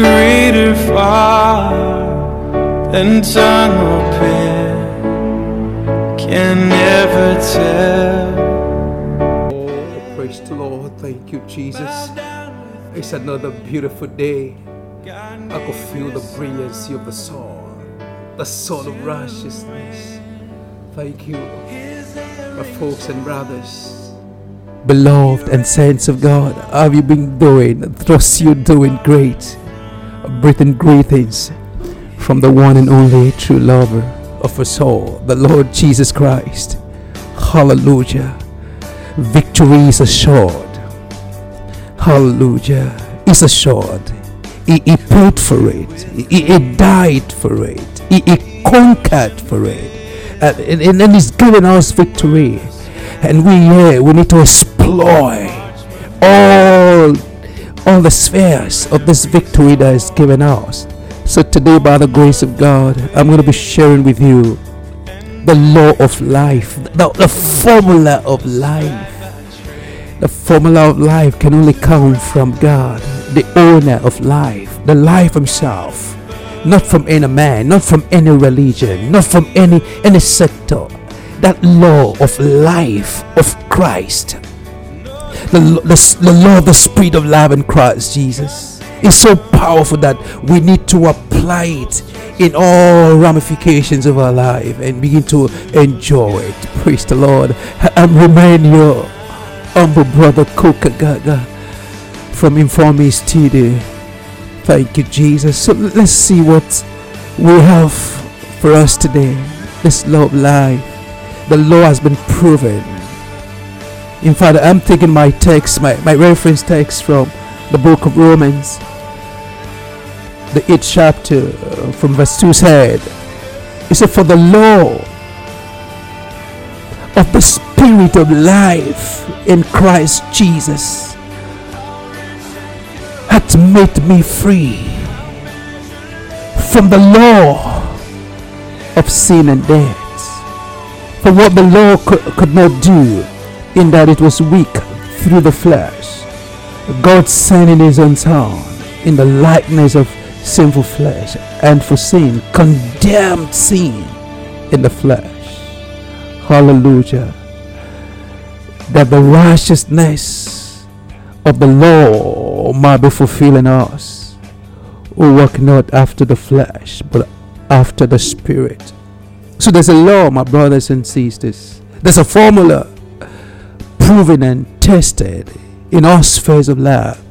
greater than tunnel pain can never tell. Oh, praise the Lord. Thank you, Jesus. It's another beautiful day. I could feel the brilliancy of the sun, the sun of righteousness. Thank you, my folks and brothers. Beloved and saints of God, how have you been doing? Trust you doing great. Breathing greetings from the one and only true lover of us all, the Lord Jesus Christ. Hallelujah. Victory is assured. Hallelujah. It's assured. He, he paid for it. He, he died for it. He, he conquered for it. And, and, and he's given us victory. And we here, we need to exploit all, all the spheres of this victory that is given us. So today, by the grace of God, I'm going to be sharing with you the law of life, the, the formula of life. The formula of life can only come from God, the owner of life, the life himself, not from any man, not from any religion, not from any any sector. That law of life of Christ, the, the, the law of the spirit of life in Christ Jesus is so powerful that we need to apply it in all ramifications of our life and begin to enjoy it. Praise the Lord. I'm your humble brother Coca Gaga from Informe Studio. Thank you, Jesus. So let's see what we have for us today. This love life. The law has been proven. In fact, I'm taking my text, my, my reference text from the book of Romans, the 8th chapter, uh, from verse 2 said, He said, For the law of the Spirit of life in Christ Jesus hath made me free from the law of sin and death. For what the law could, could not do, in that it was weak through the flesh, God sending his own son in the likeness of sinful flesh, and for sin, condemned sin in the flesh. Hallelujah. That the righteousness of the law might be fulfilled in us, who walk not after the flesh, but after the spirit. So there's a law, my brothers and sisters. There's a formula proven and tested in all spheres of life.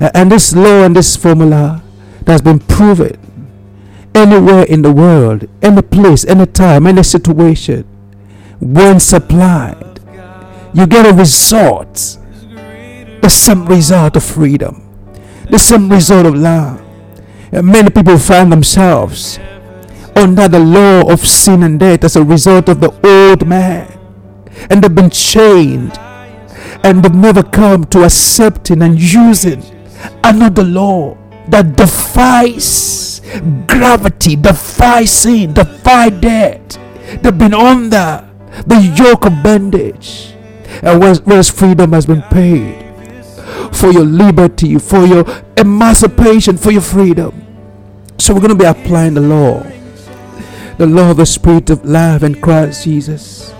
And this law and this formula that's been proven anywhere in the world, any place, any time, any situation, when supplied, you get a result, the same result of freedom, the same result of love. And many people find themselves under the law of sin and death as a result of the old man, and they've been chained, and they've never come to accepting and using another law that defies gravity, defies sin, defies death. They've been under the yoke of bondage. And whereas freedom has been paid for your liberty, for your emancipation, for your freedom. So we're going to be applying the law. The law of the Spirit of life in Christ Jesus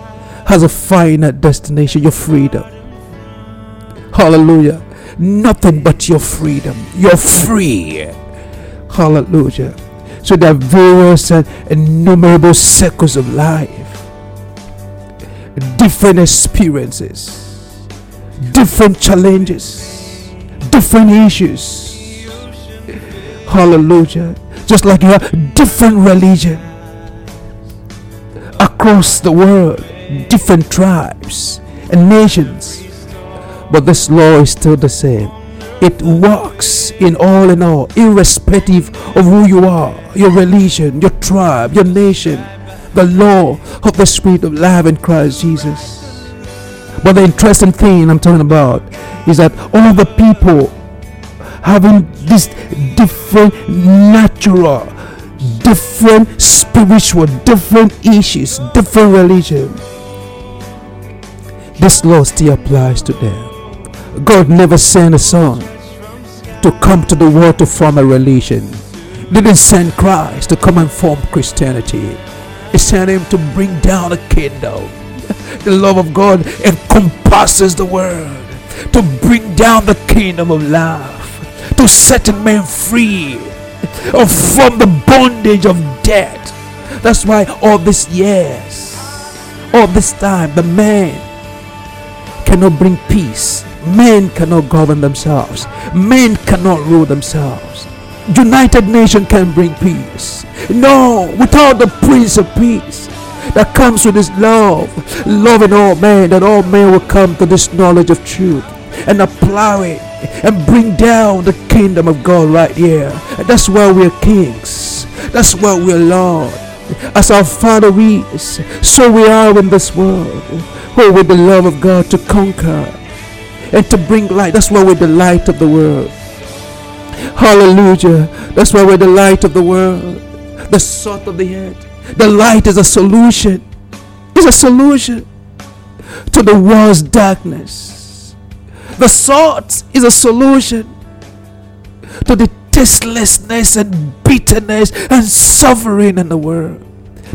has a final destination, your freedom. Hallelujah nothing but your freedom. You're free. Hallelujah. So there are various and innumerable circles of life, different experiences, different challenges, different issues. Hallelujah. Just like you have different religion across the world, different tribes and nations but this law is still the same. It works in all and all, irrespective of who you are, your religion, your tribe, your nation. The law of the Spirit of life in Christ Jesus. But the interesting thing I'm talking about is that all the people having this different natural, different spiritual, different issues, different religion. This law still applies to them. God never sent a son to come to the world to form a religion. Didn't send Christ to come and form Christianity. He sent him to bring down a kingdom. The love of God encompasses the world to bring down the kingdom of love, to set men free from the bondage of death. That's why all these years, all this time, the man cannot bring peace. Men cannot govern themselves. Men cannot rule themselves. United Nation can bring peace. No, without the Prince of Peace that comes with His love, loving all men, that all men will come to this knowledge of truth and apply it and bring down the kingdom of God right here. And that's why we're kings. That's why we're Lord. As our Father is, so we are in this world. Oh, with the love of God to conquer and to bring light. That's why we're the light of the world. Hallelujah. That's why we're the light of the world. The salt of the earth. The light is a solution. It's a solution to the world's darkness. The salt is a solution to the tastelessness and bitterness and suffering in the world.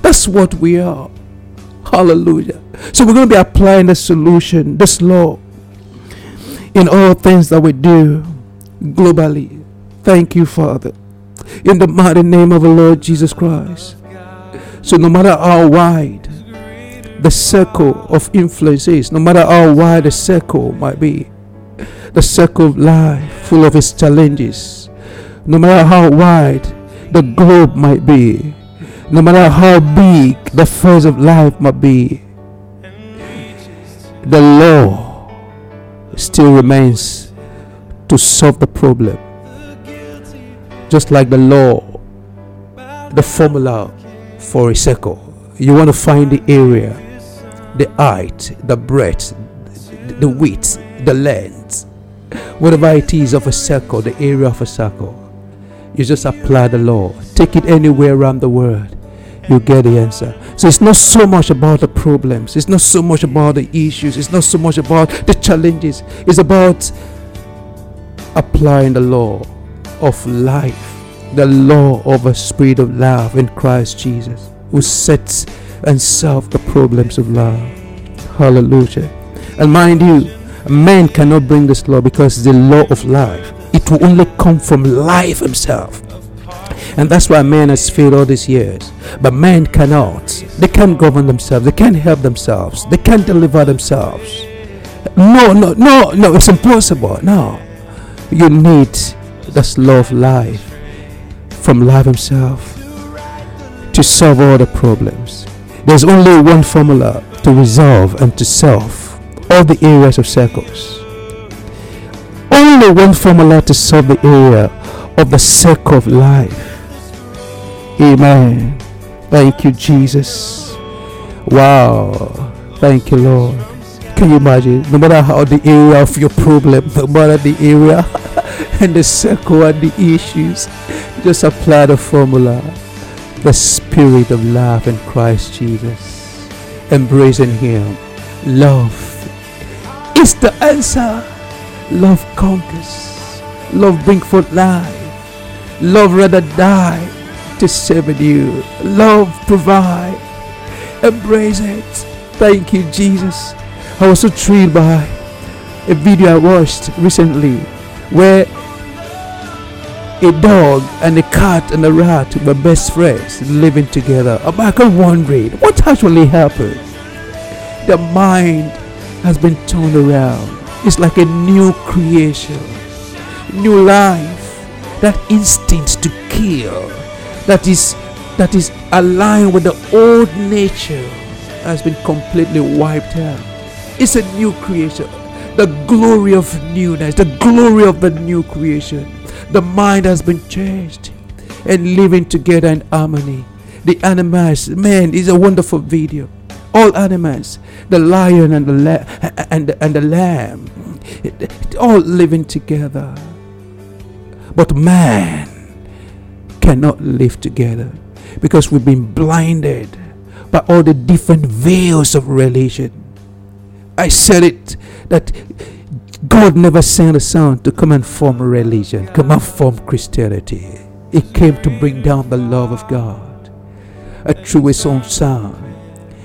That's what we are. Hallelujah. So we're going to be applying the solution, this law, in all things that we do globally. Thank you, Father. In the mighty name of the Lord Jesus Christ. So no matter how wide the circle of influence is, no matter how wide the circle might be, the circle of life full of its challenges, no matter how wide the globe might be, no matter how big the phase of life might be, the law still remains to solve the problem. Just like the law, the formula for a circle, you want to find the area, the height, the breadth, the width, the length, whatever it is of a circle, the area of a circle. You just apply the law, take it anywhere around the world you get the answer. So it's not so much about the problems, it's not so much about the issues, it's not so much about the challenges, it's about applying the law of life, the law of a spirit of love in Christ Jesus, who sets and solves the problems of love. Hallelujah. And mind you, man cannot bring this law because the law of life. It will only come from life himself. And that's why man has failed all these years. But man cannot. They can't govern themselves. They can't help themselves. They can't deliver themselves. No, no, no, no, it's impossible. No. You need this of life from life himself to solve all the problems. There's only one formula to resolve and to solve all the areas of circles. Only one formula to solve the area of the circle of life. Amen. Thank you, Jesus. Wow. Thank you, Lord. Can you imagine? No matter how the area of your problem, no matter the area and the circle and the issues, just apply the formula. The spirit of love in Christ Jesus. Embracing Him. Love is the answer. Love conquers. Love brings forth life. Love rather die to serve you. Love, provide. Embrace it. Thank you, Jesus. I was so thrilled by a video I watched recently where a dog and a cat and a rat were best friends living together. I'm I'm wondering what actually happened. The mind has been turned around. It's like a new creation, new life. That instinct to kill that is that is aligned with the old nature has been completely wiped out. It's a new creation. The glory of newness, the glory of the new creation. The mind has been changed and living together in harmony. The animals, man, is a wonderful video. All animals, the lion and the la- and and the lamb, all living together. But man cannot live together because we've been blinded by all the different veils of religion. I said it that God never sent a son to come and form a religion, come and form Christianity. He came to bring down the love of God a through his own son.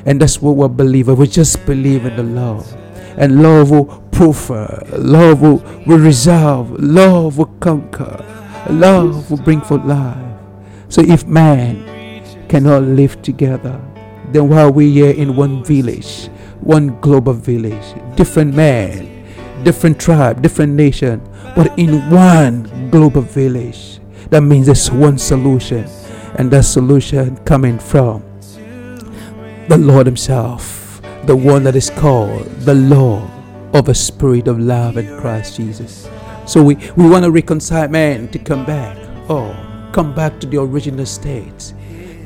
And that's what we believe. We just believe in the love. And love will prefer, love will, will resolve, love will conquer, love will bring forth life. So if man cannot live together, then why are we here in one village, one global village, different man, different tribe, different nation, but in one global village? That means there's one solution, and that solution coming from the Lord Himself, the one that is called the Lord of a spirit of love in Christ Jesus. So we, we want to reconcile man to come back. Oh, come back to the original state.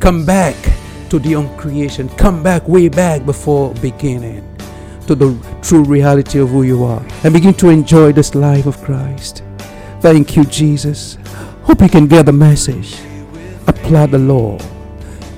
Come back to the uncreation. Come back way back before beginning to the true reality of who you are and begin to enjoy this life of Christ. Thank you, Jesus. Hope you can get the message. Apply the law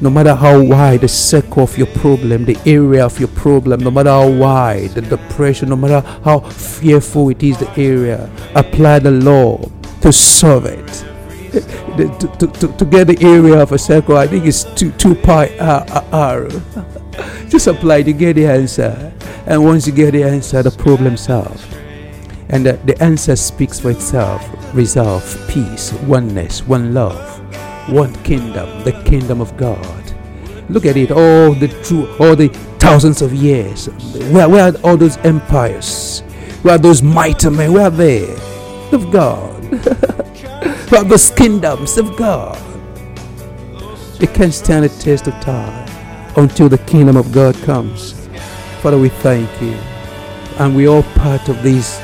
no matter how wide the circle of your problem, the area of your problem, no matter how wide the depression, no matter how fearful it is, the area, apply the law to solve it. To, to, to, to, get the area of a circle, I think it's 2, two pi uh, uh, r, r. Just apply to get the answer. And once you get the answer, the problem solved. And the, the answer speaks for itself resolve, peace, oneness, one love one kingdom, the kingdom of God. Look at it, all the true, all the thousands of years. Where, where are all those empires? Where are those mighty men? Where are they? Of God. those kingdoms of God? They can't stand the test of time until the kingdom of God comes. Father, we thank you. And we are all part of this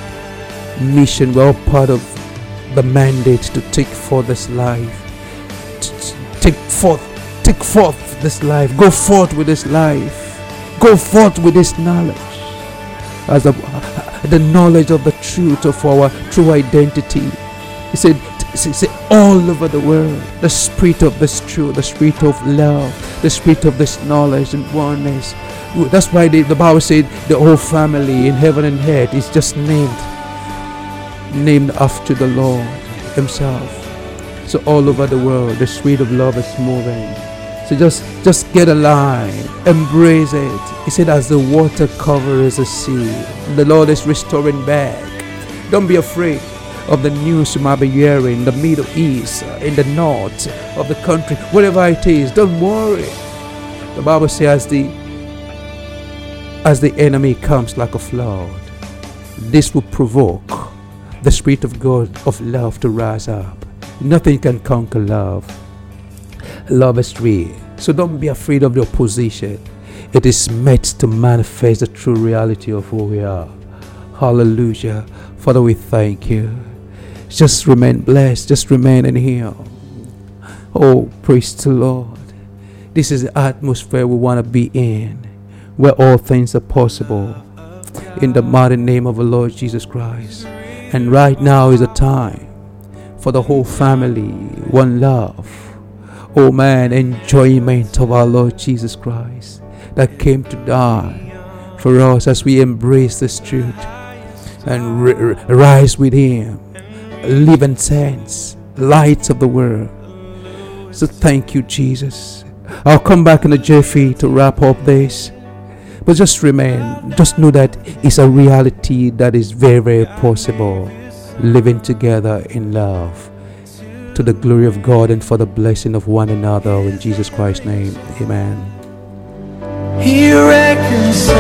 mission. We're all part of the mandate to take for this life take forth, take forth this life. Go forth with this life. Go forth with this knowledge. As the, the knowledge of the truth of our true identity. He said, said, all over the world, the spirit of this truth, the spirit of love, the spirit of this knowledge and oneness. That's why the, the Bible said the whole family in heaven and earth is just named, named after the Lord Himself. So all over the world, the spirit of love is moving. So just just get aligned, embrace it. He said, as the water covers the sea, the Lord is restoring back. Don't be afraid of the be hearing in the Middle East, in the north of the country, wherever it is. Don't worry. The Bible says, the as the enemy comes like a flood, this will provoke the Spirit of God of love to rise up. Nothing can conquer love. Love is real. So don't be afraid of the opposition. It is meant to manifest the true reality of who we are. Hallelujah. Father, we thank you. Just remain blessed. Just remain in here. Oh, praise the Lord. This is the atmosphere we want to be in, where all things are possible. In the mighty name of the Lord Jesus Christ. And right now is the time for the whole family, one love. Oh man, enjoyment of our Lord Jesus Christ that came to die for us as we embrace this truth and rise with Him, and sense, lights of the world. So thank you, Jesus. I'll come back in a jiffy to wrap up this. But just remain, just know that it's a reality that is very, very possible living together in love to the glory of God and for the blessing of one another. In Jesus Christ's name, amen. He reconciled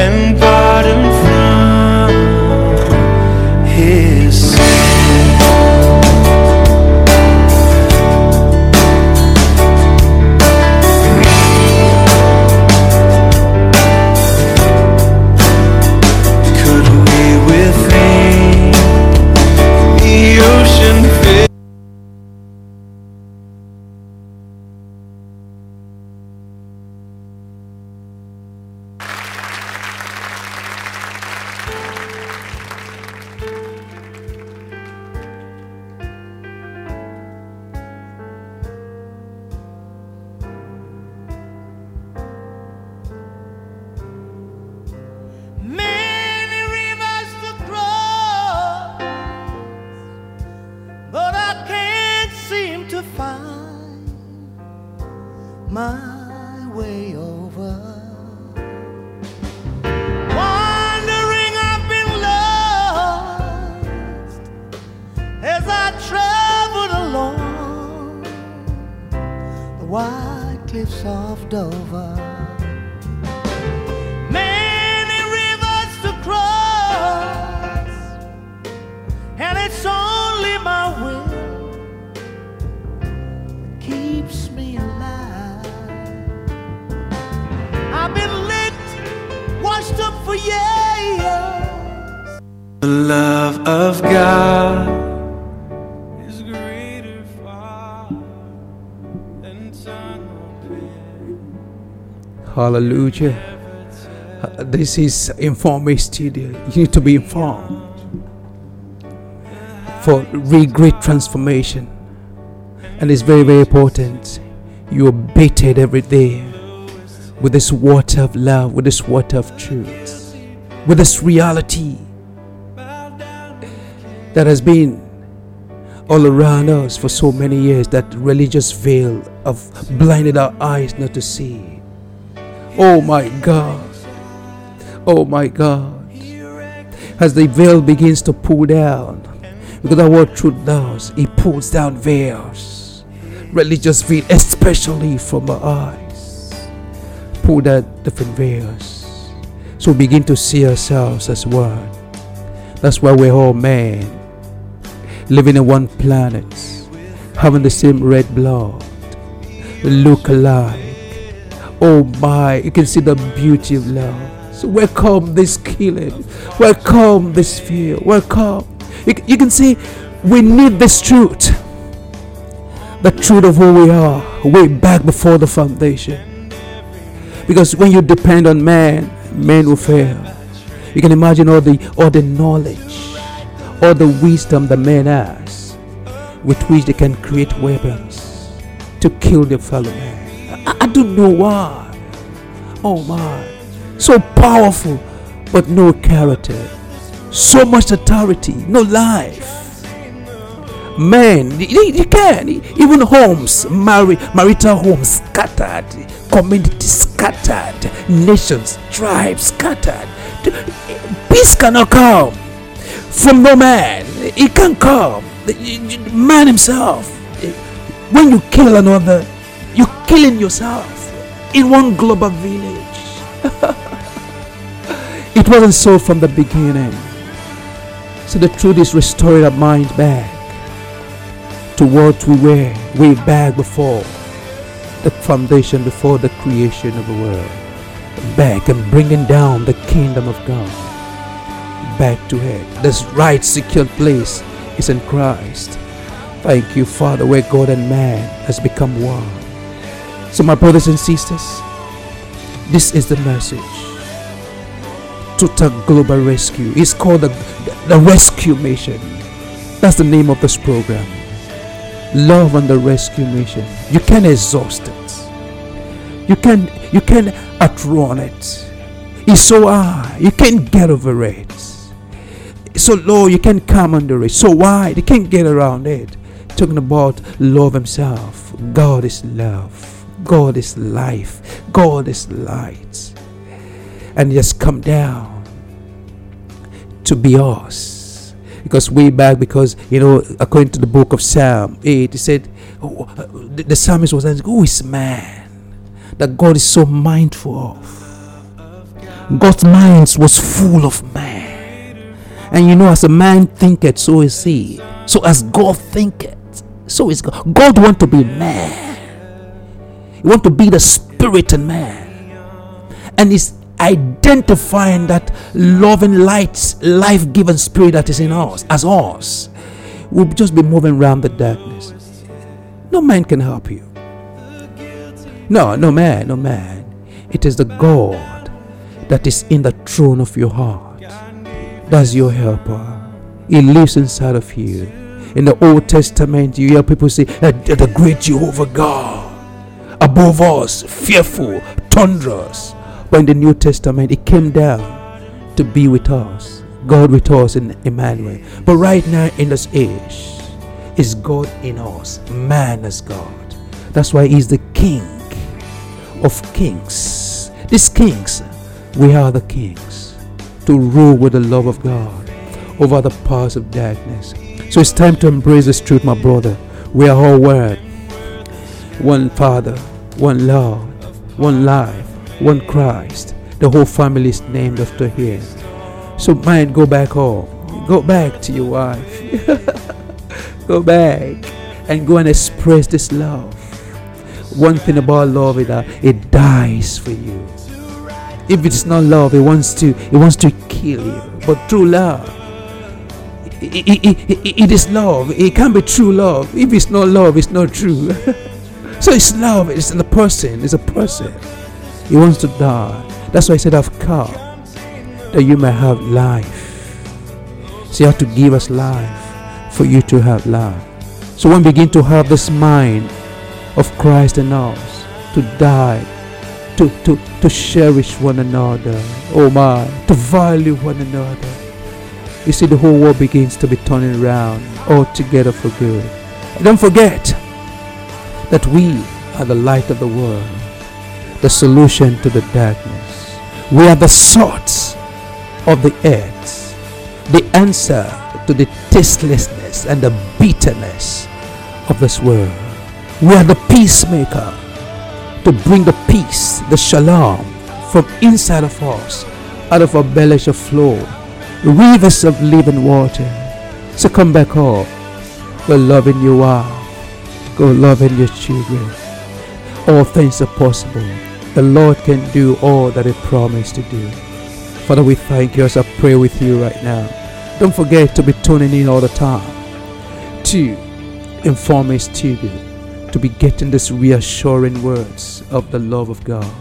and pardoned love of God is greater far than pain. Hallelujah. Uh, This is Informe Studio. You need to be informed for real great transformation. And it's very, very important. You are baited every day with this water of love, with this water of truth, with this reality that has been all around us for so many years that religious veil of blinded our eyes not to see. Oh my God. Oh my God. As the veil begins to pull down, because that's what truth does, it pulls down veils. Religious veil, especially from our eyes, pull down different veils. So begin to see ourselves as one. That's why we're all men, living in one planet, having the same red blood, look alike. Oh my, you can see the beauty of love. So welcome this killing. Welcome this fear. Welcome. You, you can see we need this truth. The truth of who we are way back before the foundation. Because when you depend on man, man will fail. You can imagine all the all the knowledge, all the wisdom that man has, with which they can create weapons to kill their fellow man. I, I don't know why. Oh my. So powerful, but no character. So much authority, no life. Man, you, can. Even homes, marital homes scattered, communities scattered, nations, tribes scattered. Peace cannot come from no man. It can't come. Man himself. When you kill another, you're killing yourself in one global village. it wasn't so from the beginning. So the truth is restoring our mind back to what we were way back before the foundation, before the creation of the world. Back and bringing down the kingdom of God back to it. This right secure place is in Christ. Thank you, Father, where God and man has become one. So, my brothers and sisters, this is the message. Total Global Rescue. It's called the, the Rescue Mission. That's the name of this program. Love and the Rescue Mission. You can exhaust it. You can you can outrun it. It's so high. You can't get over it. So low you can't come under it. So wide you can't get around it. Talking about love himself. God is love. God is life. God is light. And just come down to be us. Because way back, because you know, according to the book of Psalm 8, he said, oh, uh, the, the psalmist was asking, Who is man? That God is so mindful of. God's mind was full of man. And you know, as a man thinketh, so is he. So as God thinketh, so is God. God want to be man. He want to be the spirit in man. And is identifying that loving light, life-giving spirit that is in us, as us. We'll just be moving around the darkness. No man can help you. No, no man, no man. It is the God that is in the throne of your heart. That's your helper. He lives inside of you. In the Old Testament, you hear people say, "Uh, the great Jehovah God, above us, fearful, thunderous. But in the New Testament, He came down to be with us. God with us in Emmanuel. But right now, in this age, is God in us, man as God. That's why He's the King of kings. These kings, we are the kings to rule with the love of God over the powers of darkness. So it's time to embrace this truth, my brother. We are all one. One Father, one Lord, one life, one Christ. The whole family is named after Him. So, mind, go back home. Go back to your wife. go back and go and express this love. One thing about love is that it dies for you. If it's not love, it wants to it wants to kill you. But true love, it, it, it, it is love. It can't be true love. If it's not love, it's not true. so it's love. It's the person. It's a person. He wants to die. That's why I said I've come that you may have life. So you have to give us life for you to have life. So when we begin to have this mind of Christ in us, to die, to, to, to cherish one another, oh my, to value one another. You see, the whole world begins to be turning around altogether for good. And don't forget that we are the light of the world, the solution to the darkness. We are the salt of the earth, the answer to the tastelessness and the bitterness of this world. We are the peacemaker to bring the peace, the shalom from inside of us, out of our belly shall flow rivers of living water. So come back home. Go loving you are. Go loving your children. All things are possible. The Lord can do all that He promised to do. Father, we thank you as I pray with you right now. Don't forget to be tuning in all the time to inform His TV, to be getting these reassuring words of the love of God.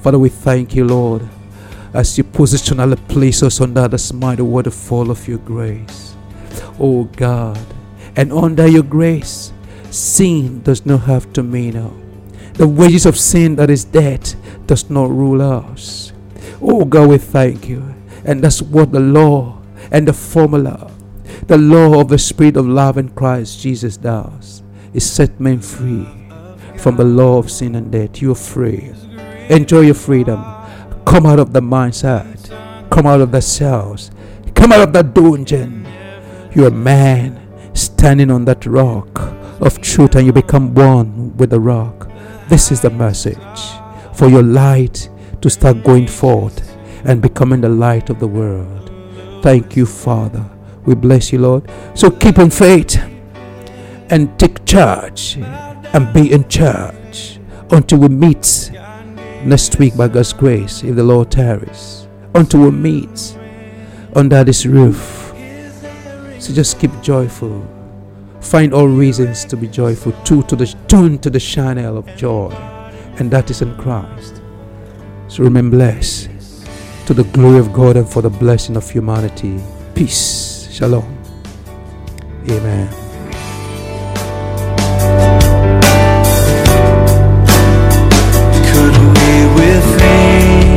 Father, we thank you, Lord, as you positionally place us under the mighty waterfall of your grace. Oh God, and under your grace, sin does not have dominion. The wages of sin that is death does not rule us. Oh God, we thank you. And that's what the law and the formula, the law of the Spirit of love in Christ Jesus does, is set men free from the law of sin and death. You're free. Enjoy your freedom. Come out of the mindset. Come out of the cells. Come out of the dungeon. You're a man standing on that rock of truth and you become one with the rock. This is the message for your light to start going forth and becoming the light of the world. Thank you, Father. We bless you, Lord. So keep in faith and take charge and be in charge until we meet next week by God's grace, if the Lord tarries, until we meet under this roof. So just keep joyful. Find all reasons to be joyful. Tune to the tune to the channel of joy, and that is in Christ. So remain blessed to the glory of God and for the blessing of humanity. Peace. Shalom. Amen.